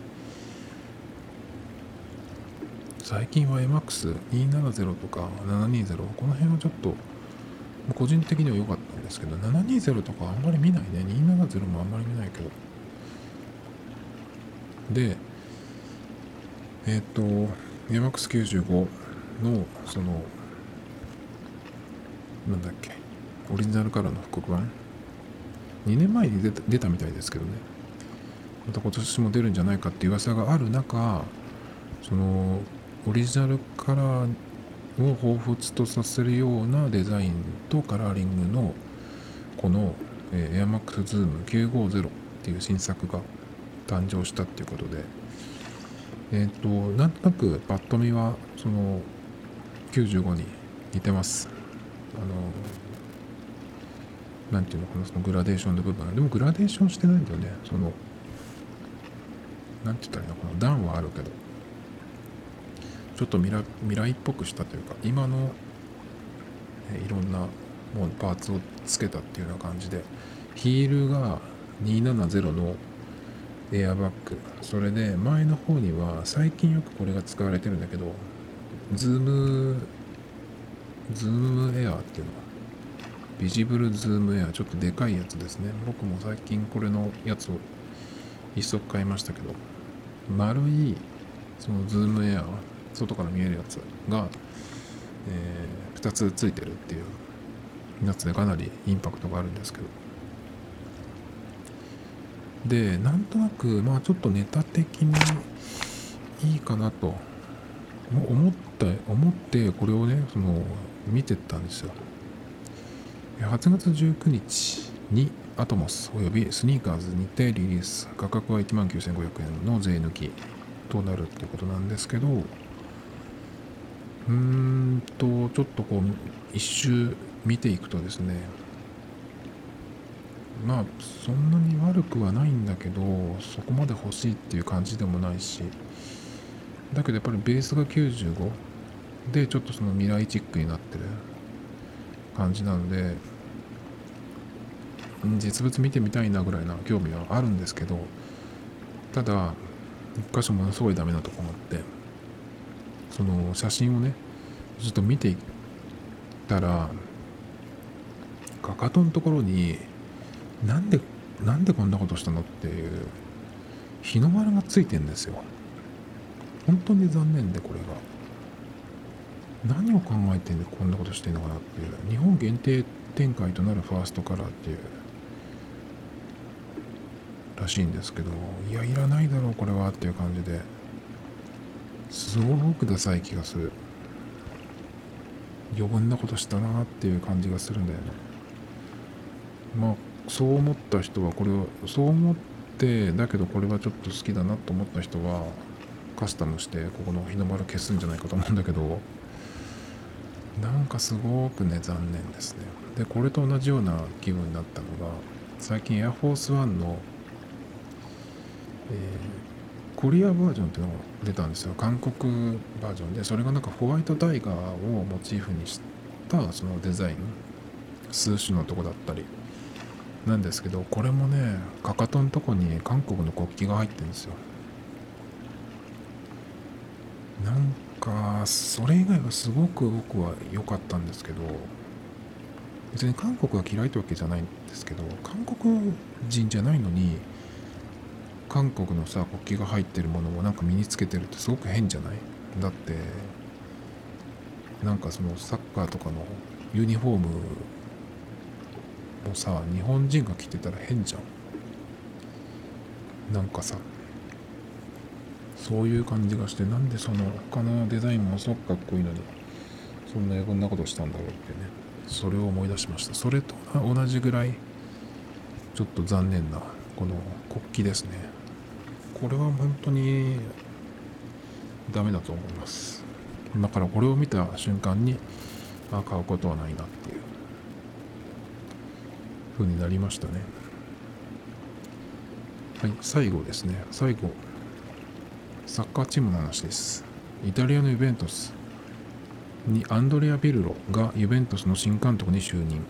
最近は MAX270 とか720この辺はちょっと個人的には良かったんですけど720とかあんまり見ないね。270もあんまり見ないけど。でえっ、ー、と MAX95 のそのなんだっけオリジナルカラーの復刻版。2年前に出た出たみたいですけどね。また今年も出るんじゃないかっていう噂がある中そのオリジナルカラーを彷彿とさせるようなデザインとカラーリングのこの、AirMax Zoom 950っていう新作が誕生したっていうことで。えっ、ー、となんとなくパッと見はその95に似てます。あのなんていうのかなそのグラデーションの部分。でもグラデーションしてないんだよね。そのなんて言ったらいいのかな。段はあるけど。ちょっと未来未来っぽくしたというか今の、いろんなもうパーツをつけたっていうような感じでヒールが270のエアバッグ。それで前の方には最近よくこれが使われてるんだけど Zoom Zoom Air っていうのは Visible Zoom Air ちょっとでかいやつですね。僕も最近これのやつを一足買いましたけど丸いその Zoom Air 外から見えるやつが、えー、2つついてるっていうやつでかなりインパクトがあるんですけど。でなんとなくまあちょっとネタ的にいいかなと思った思ってこれをねその見てたんですよ。8月19日にアトモスおよびスニーカーズにてリリース。価格は1万9500円の税抜きとなるってことなんですけどうんとちょっとこう一周見ていくとですねまあそんなに悪くはないんだけどそこまで欲しいっていう感じでもないしだけどやっぱりベースが95でちょっとその未来チックになってる感じなので実物見てみたいなぐらいな興味はあるんですけどただ一箇所ものすごいダメなとこがあってその写真をねずっと見ていったらかかとのところになんでなんでこんなことしたのっていう日の丸がついてんですよ。本当に残念でこれが。何を考えてこんなことしてんのかなっていう。日本限定展開となるファーストカラーっていう。らしいんですけどいやいらないだろうこれはっていう感じで。すごくダサい？気がする余分なことしたなってい？う感じがするんだよねまあそう思った人はこれをそう思ってだけどこれはちょっと好きだなと思った人はカスタムしてここの日の丸消すんじゃない？かと思うんだけどなんかすごくね残念ですねでこれと同じような気分になったのが最近エアフォースワンの、えー、コリアバージョンっていうのが出たんですよ。韓国バージョンで。それがなんかホワイトタイガーをモチーフにしたそのデザイン数種のとこだったり。なんですけどこれもねかかとのとこに韓国の国旗が入ってるんですよ。なんかそれ以外はすごく僕は良かったんですけど別に韓国が嫌いってわけじゃないんですけど韓国人じゃないのに韓国のさ国旗が入ってるものをなんか身につけてるってすごく変じゃない？だってなんかそのサッカーとかのユニフォームもさ日本人が着てたら変じゃん。なんかさそういう感じがしてなんでその他のデザインもすごくかっこいいのにそんな余分なことしたんだろうってね。それを思い出しました。それと同じぐらいちょっと残念なこの国旗ですね。これは本当にダメだと思います。だからこれを見た瞬間にあ買うことはないなっていう風になりましたね。はい最後ですね。最後サッカーチームの話です。イタリアのユベントスにアンドレア・ビルロがユベントスの新監督に就任。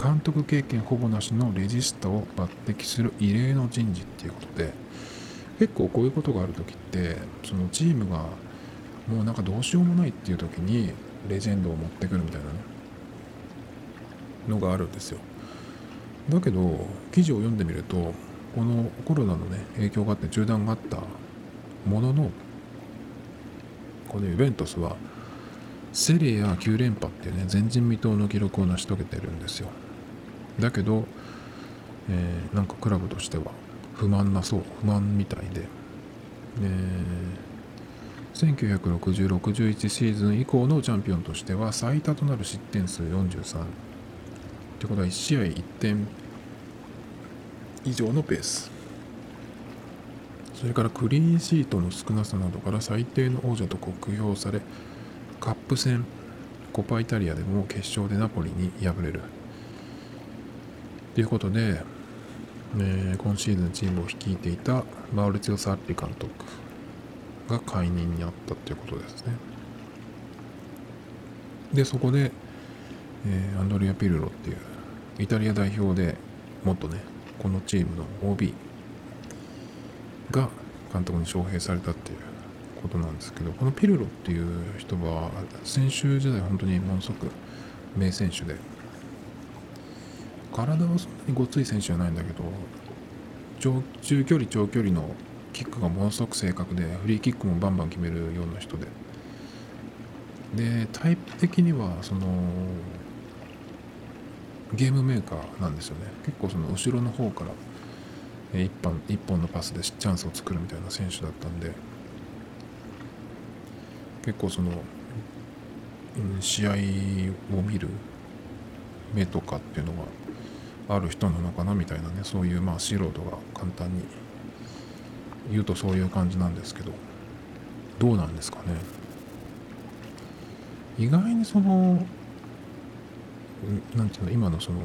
監督経験ほぼなしのレジスタを抜擢する異例の人事っていうことで結構こういうことがある時ってそのチームがもうなんかどうしようもないっていう時にレジェンドを持ってくるみたいなのがあるんですよ。だけど記事を読んでみるとこのコロナのね影響があって中断があったもののこのユベントスはセリエ A 9連覇っていうね前人未到の記録を成し遂げてるんですよ。だけど、えー、なんかクラブとしては不満なそう不満みたいで、えー、1960-61シーズン以降のチャンピオンとしては最多となる失点数43ってことは1試合1点以上のペース。それからクリーンシートの少なさなどから最低の王者と酷評されカップ戦コパイタリアでも決勝でナポリに敗れる。ということで、えー、今シーズンチームを率いていたマウルツィオ・サッリ監督が解任にあったということですね。でそこで、えー、アンドレア・ピルロっていうイタリア代表でもっとねこのチームの OB が監督に招聘されたっていうことなんですけどこのピルロっていう人は選手時代本当にものすごく名選手で体はそんなにごつい選手じゃないんだけど中距離長距離のキックがものすごく正確でフリーキックもバンバン決めるような人で。でタイプ的にはそのゲームメーカーなんですよね。結構その後ろの方から一本一本のパスでチャンスを作るみたいな選手だったんで。結構その、うん、試合を見る目とかっていうのがある人なのかなみたいなね。そういうまあ素人が簡単に言うとそういう感じなんですけど。どうなんですかね。意外にそのなんていうの今のその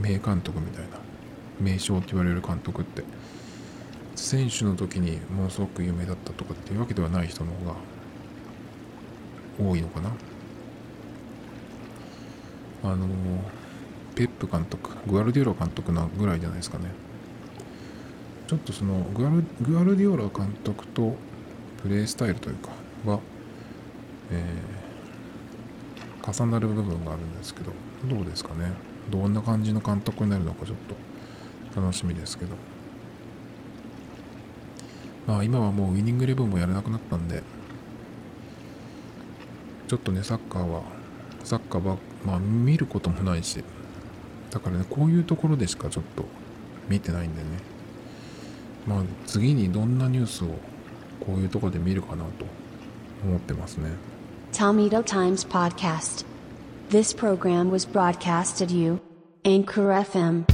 名監督みたいな名将って言われる監督って選手の時にものすごく有名だったとかっていうわけではない人の方が多いのかな。あのペップ監督グアルディオラ監督なぐらいじゃないですかね。ちょっとそのグアルグアルディオラ監督とプレースタイルというかは、えー、重なる部分があるんですけどどうですかね。どんな感じの監督になるのかちょっと楽しみですけど。まあ今はもうウイニングレブンもやらなくなったんでちょっとねサッカーはサッカーはまあ見ることもないしだからねこういうところでしかちょっと見てないんでね。まあ次にどんなニュースをこういうところで見るかなと思ってますね。Tomato Times Podcast. This program was broadcasted you Anchor FM